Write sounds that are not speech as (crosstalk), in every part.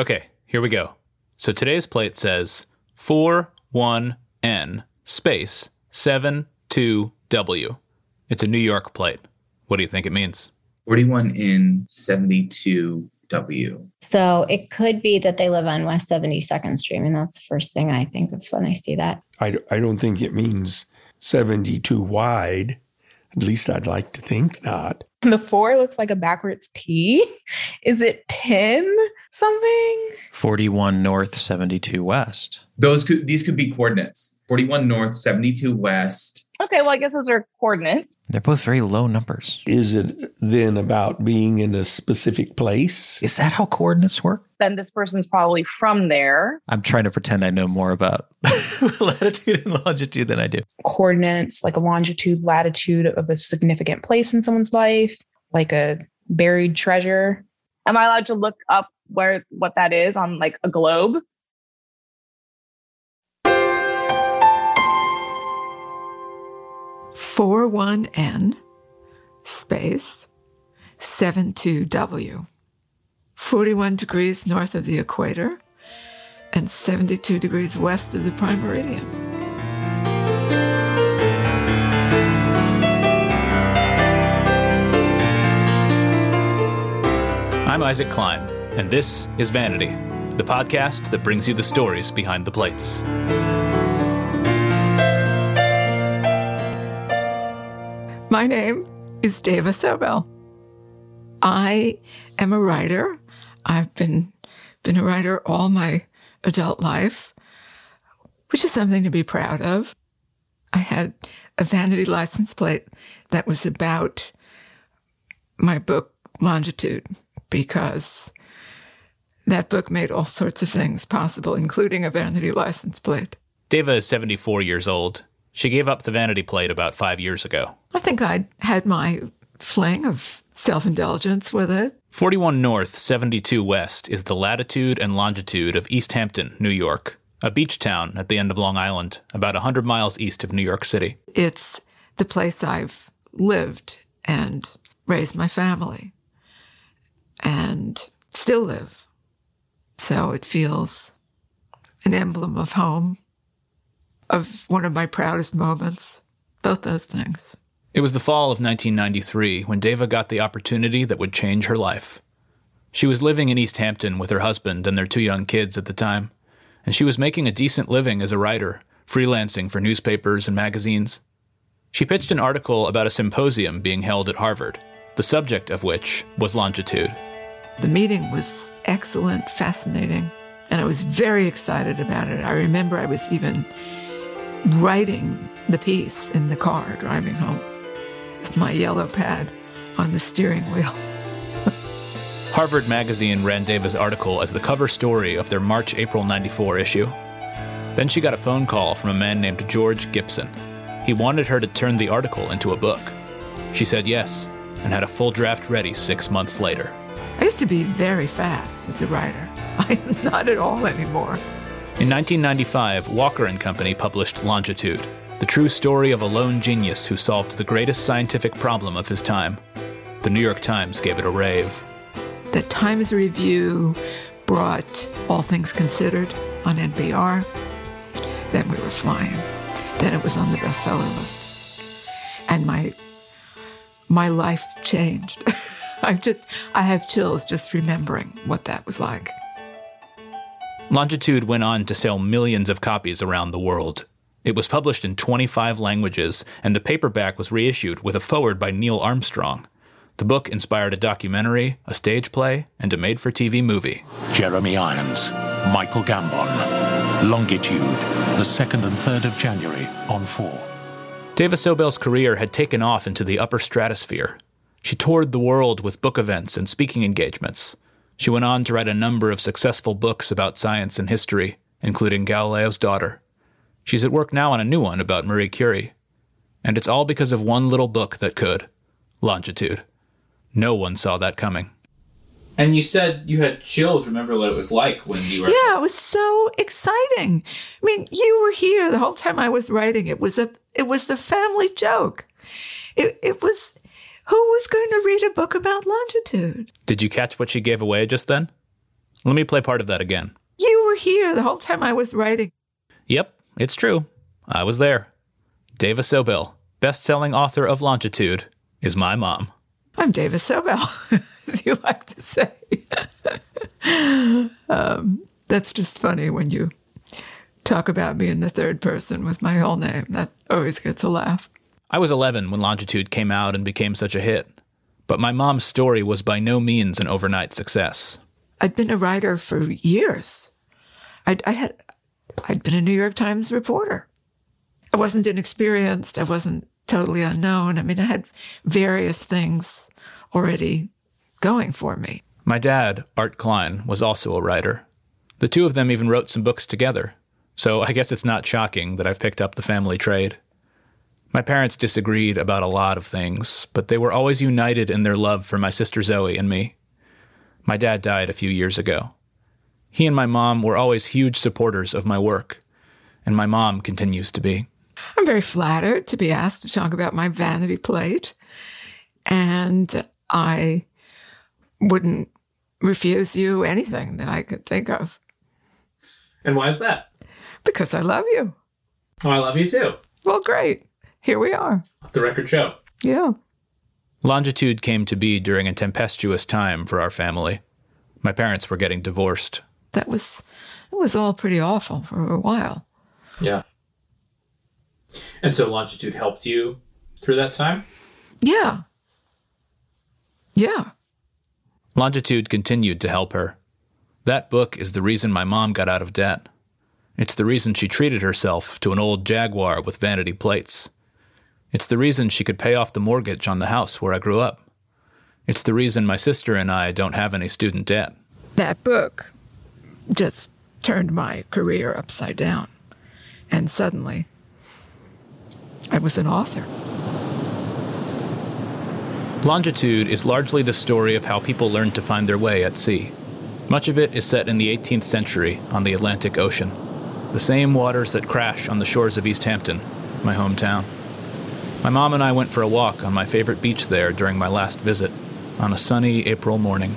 Okay, here we go. So today's plate says 41N space 72W. It's a New York plate. What do you think it means? 41 in 72 W. So it could be that they live on West 72nd Street. I mean, that's the first thing I think of when I see that. I, I don't think it means 72 wide. At least I'd like to think not. The four looks like a backwards P. Is it pin something? 41 North, 72 West. Those could these could be coordinates. 41 north, 72 west. Okay, well, I guess those are coordinates. They're both very low numbers. Is it then about being in a specific place? Is that how coordinates work? Then this person's probably from there. I'm trying to pretend I know more about (laughs) latitude and longitude than I do. Coordinates, like a longitude, latitude of a significant place in someone's life, like a buried treasure. Am I allowed to look up where what that is on like a globe? Four one N space seven two W. 41 degrees north of the equator and 72 degrees west of the prime meridian. I'm Isaac Klein, and this is Vanity, the podcast that brings you the stories behind the plates. My name is Dava Sobel. I am a writer. I've been been a writer all my adult life, which is something to be proud of. I had a vanity license plate that was about my book Longitude because that book made all sorts of things possible, including a vanity license plate. Dava is 74 years old. She gave up the vanity plate about five years ago. I think I'd had my fling of self indulgence with it. 41 North, 72 West is the latitude and longitude of East Hampton, New York, a beach town at the end of Long Island, about 100 miles east of New York City. It's the place I've lived and raised my family and still live. So it feels an emblem of home, of one of my proudest moments, both those things. It was the fall of 1993 when Dava got the opportunity that would change her life. She was living in East Hampton with her husband and their two young kids at the time, and she was making a decent living as a writer, freelancing for newspapers and magazines. She pitched an article about a symposium being held at Harvard, the subject of which was longitude. The meeting was excellent, fascinating, and I was very excited about it. I remember I was even writing the piece in the car driving home with my yellow pad on the steering wheel. (laughs) Harvard Magazine ran Dava's article as the cover story of their March April 94 issue. Then she got a phone call from a man named George Gibson. He wanted her to turn the article into a book. She said yes, and had a full draft ready six months later. I used to be very fast as a writer. (laughs) I am not at all anymore. In 1995, Walker and Company published Longitude, the true story of a lone genius who solved the greatest scientific problem of his time. The New York Times gave it a rave. The Times Review brought All Things Considered on NPR. Then we were flying. Then it was on the bestseller list. And my my life changed. (laughs) I just I have chills just remembering what that was like. Longitude went on to sell millions of copies around the world. It was published in 25 languages, and the paperback was reissued with a foreword by Neil Armstrong. The book inspired a documentary, a stage play, and a made for TV movie. Jeremy Irons, Michael Gambon, Longitude, the 2nd and 3rd of January on 4. Dava Sobel's career had taken off into the upper stratosphere. She toured the world with book events and speaking engagements. She went on to write a number of successful books about science and history, including Galileo's Daughter. She's at work now on a new one about Marie Curie. And it's all because of one little book that could Longitude. No one saw that coming. And you said you had chills. Remember what it was like when you were. Yeah, it was so exciting. I mean, you were here the whole time I was writing. It was a it was the family joke. It it was who was going to read a book about longitude? Did you catch what she gave away just then? Let me play part of that again. You were here the whole time I was writing. Yep, it's true. I was there. Dava Sobel, best selling author of Longitude, is my mom. I'm Davis Sobel, (laughs) as you like to say. (laughs) um, that's just funny when you talk about me in the third person with my whole name. That always gets a laugh. I was 11 when Longitude came out and became such a hit, but my mom's story was by no means an overnight success. I'd been a writer for years. I'd, I had, I'd been a New York Times reporter. I wasn't inexperienced. I wasn't totally unknown. I mean, I had various things already going for me. My dad, Art Klein, was also a writer. The two of them even wrote some books together, so I guess it's not shocking that I've picked up the family trade. My parents disagreed about a lot of things, but they were always united in their love for my sister Zoe and me. My dad died a few years ago. He and my mom were always huge supporters of my work, and my mom continues to be. I'm very flattered to be asked to talk about my vanity plate, and I wouldn't refuse you anything that I could think of And why is that? because I love you. Oh, I love you too. Well, great. Here we are. The record show. Yeah. Longitude came to be during a tempestuous time for our family. My parents were getting divorced. That was it was all pretty awful for a while. Yeah. And so Longitude helped you through that time? Yeah. Yeah. Longitude continued to help her. That book is the reason my mom got out of debt. It's the reason she treated herself to an old Jaguar with vanity plates. It's the reason she could pay off the mortgage on the house where I grew up. It's the reason my sister and I don't have any student debt. That book just turned my career upside down. And suddenly I was an author. Longitude is largely the story of how people learned to find their way at sea. Much of it is set in the 18th century on the Atlantic Ocean, the same waters that crash on the shores of East Hampton, my hometown. My mom and I went for a walk on my favorite beach there during my last visit, on a sunny April morning.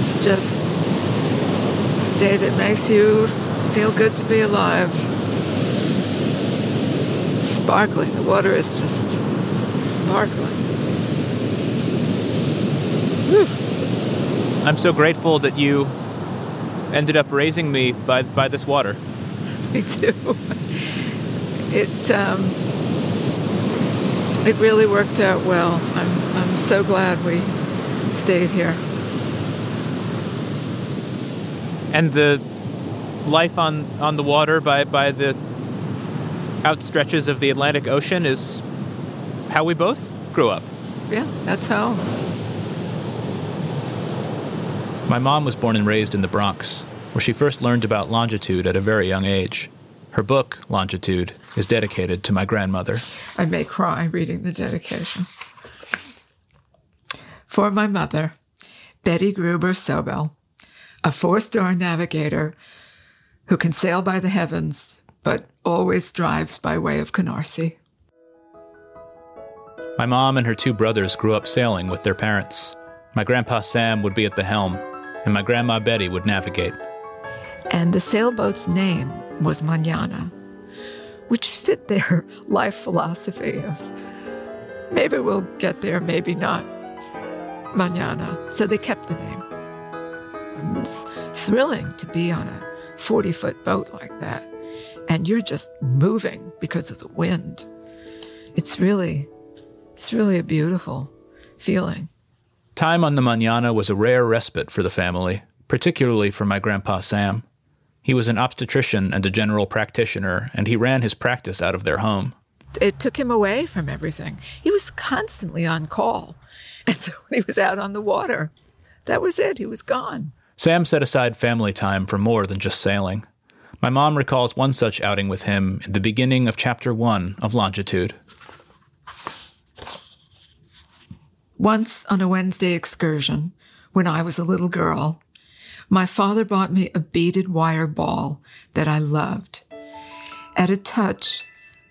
It's just a day that makes you feel good to be alive. Sparkling. The water is just sparkling. I'm so grateful that you ended up raising me by, by this water. (laughs) Me too. (laughs) It um, it really worked out well. I'm I'm so glad we stayed here. And the life on, on the water by, by the outstretches of the Atlantic Ocean is how we both grew up. Yeah, that's how. My mom was born and raised in the Bronx, where she first learned about longitude at a very young age. Her book, Longitude, is dedicated to my grandmother. I may cry reading the dedication. For my mother, Betty Gruber Sobel, a four star navigator who can sail by the heavens, but always drives by way of Canarsie. My mom and her two brothers grew up sailing with their parents. My grandpa Sam would be at the helm, and my grandma Betty would navigate. And the sailboat's name was Manana, which fit their (laughs) life philosophy of maybe we'll get there, maybe not. Manana. So they kept the name. And It's thrilling to be on a 40 foot boat like that. And you're just moving because of the wind. It's really, it's really a beautiful feeling. Time on the Manana was a rare respite for the family, particularly for my grandpa Sam. He was an obstetrician and a general practitioner, and he ran his practice out of their home. it took him away from everything. He was constantly on call. (laughs) And so when he was out on the water, that was it. He was gone. Sam set aside family time for more than just sailing. My mom recalls one such outing with him in the beginning of chapter one of Longitude. Once on a Wednesday excursion, when I was a little girl, my father bought me a beaded wire ball that I loved. At a touch,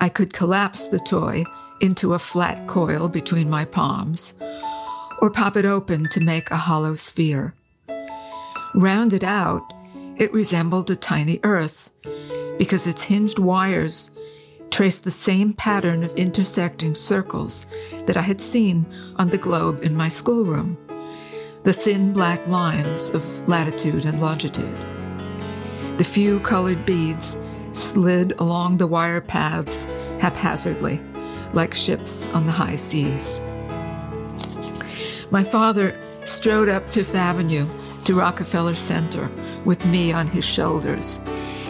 I could collapse the toy into a flat coil between my palms, or pop it open to make a hollow sphere. Rounded out, it resembled a tiny Earth because its hinged wires traced the same pattern of intersecting circles that I had seen on the globe in my schoolroom the thin black lines of latitude and longitude. The few colored beads slid along the wire paths haphazardly, like ships on the high seas. My father strode up Fifth Avenue to Rockefeller Center with me on his shoulders,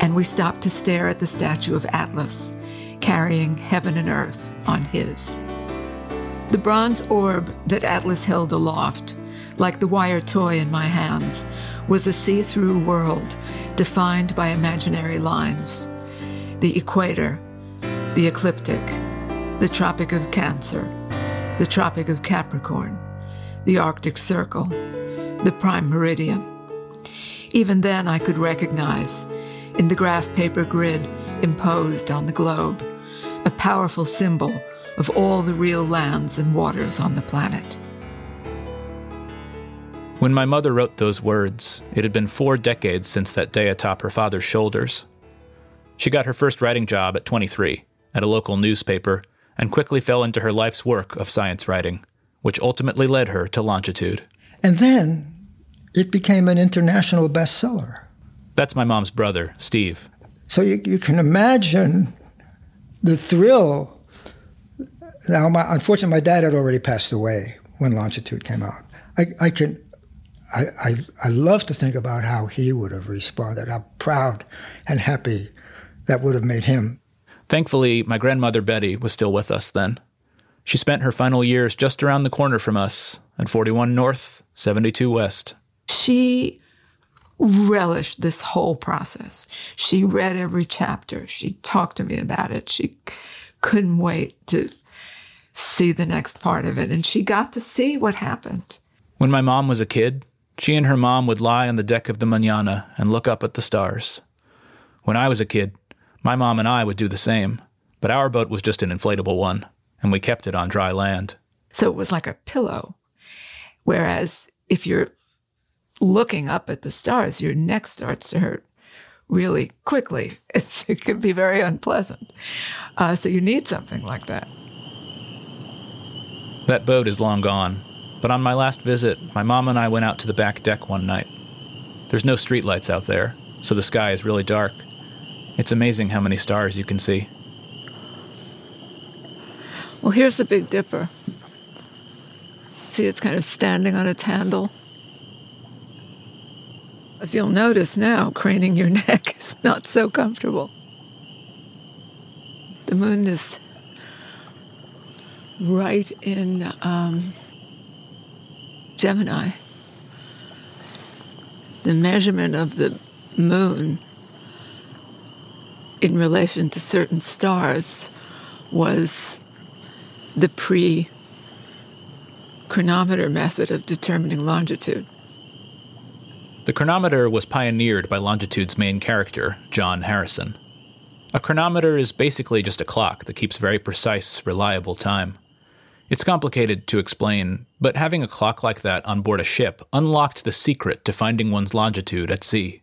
and we stopped to stare at the statue of Atlas, carrying heaven and earth on his. The bronze orb that Atlas held aloft, like the wire toy in my hands, was a see through world defined by imaginary lines. The equator, the ecliptic, the Tropic of Cancer, the Tropic of Capricorn, the Arctic Circle, the Prime Meridian. Even then, I could recognize, in the graph paper grid imposed on the globe, a powerful symbol of all the real lands and waters on the planet. When my mother wrote those words, it had been four decades since that day atop her father's shoulders. She got her first writing job at 23 at a local newspaper and quickly fell into her life's work of science writing, which ultimately led her to Longitude. And then it became an international bestseller. That's my mom's brother, Steve. So you, you can imagine the thrill. Now, my, unfortunately, my dad had already passed away when Longitude came out. I, I can, I, I, I love to think about how he would have responded, how proud and happy that would have made him. Thankfully, my grandmother Betty was still with us then. She spent her final years just around the corner from us at 41 North, 72 West. She relished this whole process. She read every chapter. She talked to me about it. She couldn't wait to see the next part of it. And she got to see what happened. When my mom was a kid, she and her mom would lie on the deck of the manana and look up at the stars. When I was a kid, my mom and I would do the same, but our boat was just an inflatable one, and we kept it on dry land. So it was like a pillow. Whereas if you're looking up at the stars, your neck starts to hurt really quickly. (laughs) It's, it can be very unpleasant. Uh, so you need something like that. That boat is long gone, but on my last visit, my mom and I went out to the back deck one night. There's no streetlights out there, so the sky is really dark. It's amazing how many stars you can see. Well, here's the Big Dipper. See, it's kind of standing on its handle. As you'll notice now, craning your (laughs) neck is not so comfortable. The moon is right in um, Gemini. The measurement of the moon in relation to certain stars was the pre chronometer method of determining longitude. The chronometer was pioneered by Longitude's main character, John Harrison. A chronometer is basically just a clock that keeps very precise, reliable time. It's complicated to explain, but having a clock like that on board a ship unlocked the secret to finding one's longitude at sea.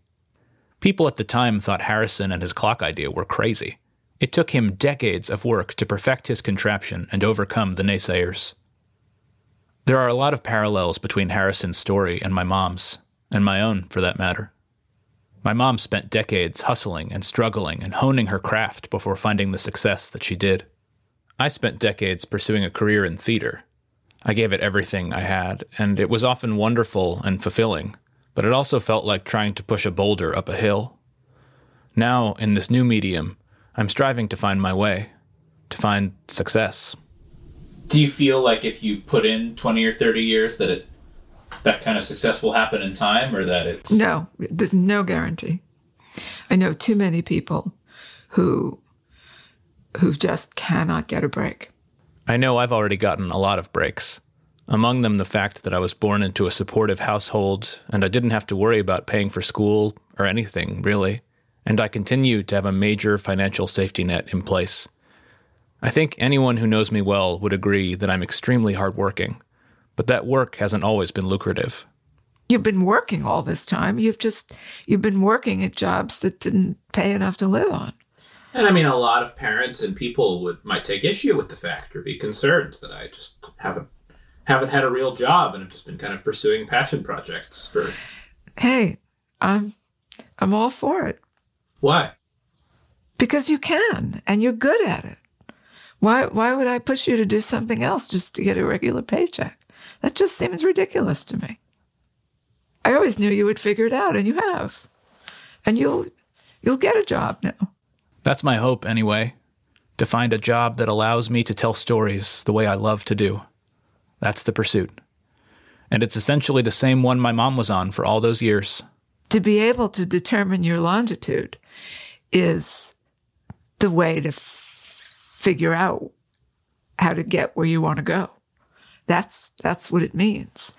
People at the time thought Harrison and his clock idea were crazy. It took him decades of work to perfect his contraption and overcome the naysayers. There are a lot of parallels between Harrison's story and my mom's, and my own for that matter. My mom spent decades hustling and struggling and honing her craft before finding the success that she did. I spent decades pursuing a career in theater. I gave it everything I had, and it was often wonderful and fulfilling, but it also felt like trying to push a boulder up a hill. Now, in this new medium, I'm striving to find my way, to find success. Do you feel like if you put in 20 or 30 years that it that kind of success will happen in time or that it's No, there's no guarantee. I know too many people who who just cannot get a break. I know I've already gotten a lot of breaks. Among them, the fact that I was born into a supportive household and I didn't have to worry about paying for school or anything, really. And I continue to have a major financial safety net in place. I think anyone who knows me well would agree that I'm extremely hardworking, But that work hasn't always been lucrative. You've been working all this time. You've just you've been working at jobs that didn't pay enough to live on. And I mean, a lot of parents and people would might take issue with the fact or be concerned that I just haven't haven't had a real job and have just been kind of pursuing passion projects for. Hey, I'm I'm all for it Why? because you can and you're good at it. Why why would I push you to do something else just to get a regular paycheck? That just seems ridiculous to me. I always knew you would figure it out and you have. And you'll you'll get a job now. That's my hope, anyway. To find a job that allows me to tell stories the way I love to do. That's the pursuit. And it's essentially the same one my mom was on for all those years. To be able to determine your longitude is the way to f- figure out how to get where you want to go. That's that's what it means,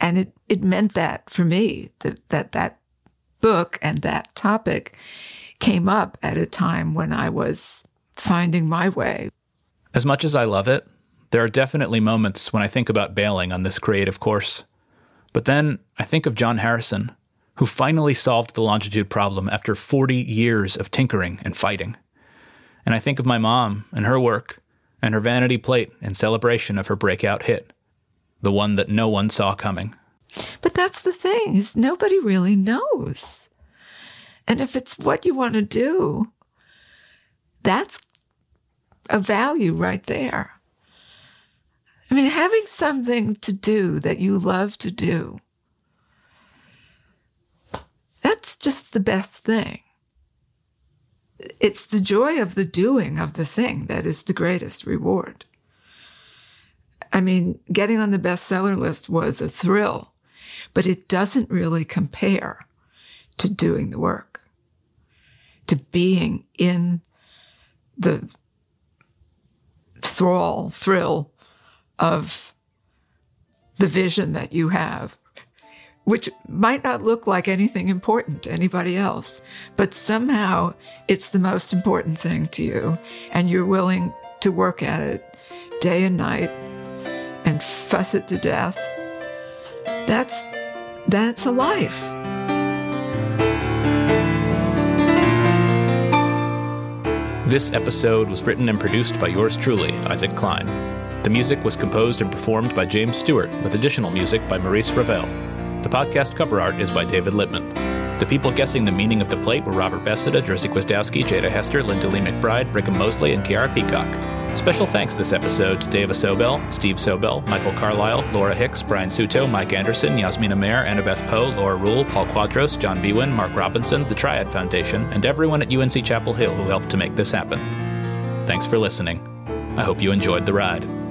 and it it meant that for me that that that book and that topic came up at a time when I was finding my way. As much as I love it, there are definitely moments when I think about bailing on this creative course. But then I think of John Harrison, who finally solved the longitude problem after 40 years of tinkering and fighting. And I think of my mom and her work and her vanity plate in celebration of her breakout hit, the one that no one saw coming. But that's the thing is nobody really knows. And if it's what you want to do, that's a value right there. I mean, having something to do that you love to do, that's just the best thing. It's the joy of the doing of the thing that is the greatest reward. I mean, getting on the bestseller list was a thrill, but it doesn't really compare to doing the work, to being in the thrall, thrill of the vision that you have, which might not look like anything important to anybody else, but somehow it's the most important thing to you, and you're willing to work at it day and night and fuss it to death. That's that's a life. This episode was written and produced by yours truly, Isaac Klein. The music was composed and performed by James Stewart, with additional music by Maurice Ravel. The podcast cover art is by David Littman. The people guessing the meaning of the plate were Robert Bessida, Jersey Kwiatkowski, Jada Hester, Linda Lee McBride, Brigham Mosley, and Kiara Peacock. Special thanks this episode to Dava Sobel, Steve Sobel, Michael Carlisle, Laura Hicks, Brian Suto, Mike Anderson, Yasmina Mayer, Annabeth Poe, Laura Rule, Paul Quadros, John Bewin, Mark Robinson, the Triad Foundation, and everyone at UNC Chapel Hill who helped to make this happen. Thanks for listening. I hope you enjoyed the ride.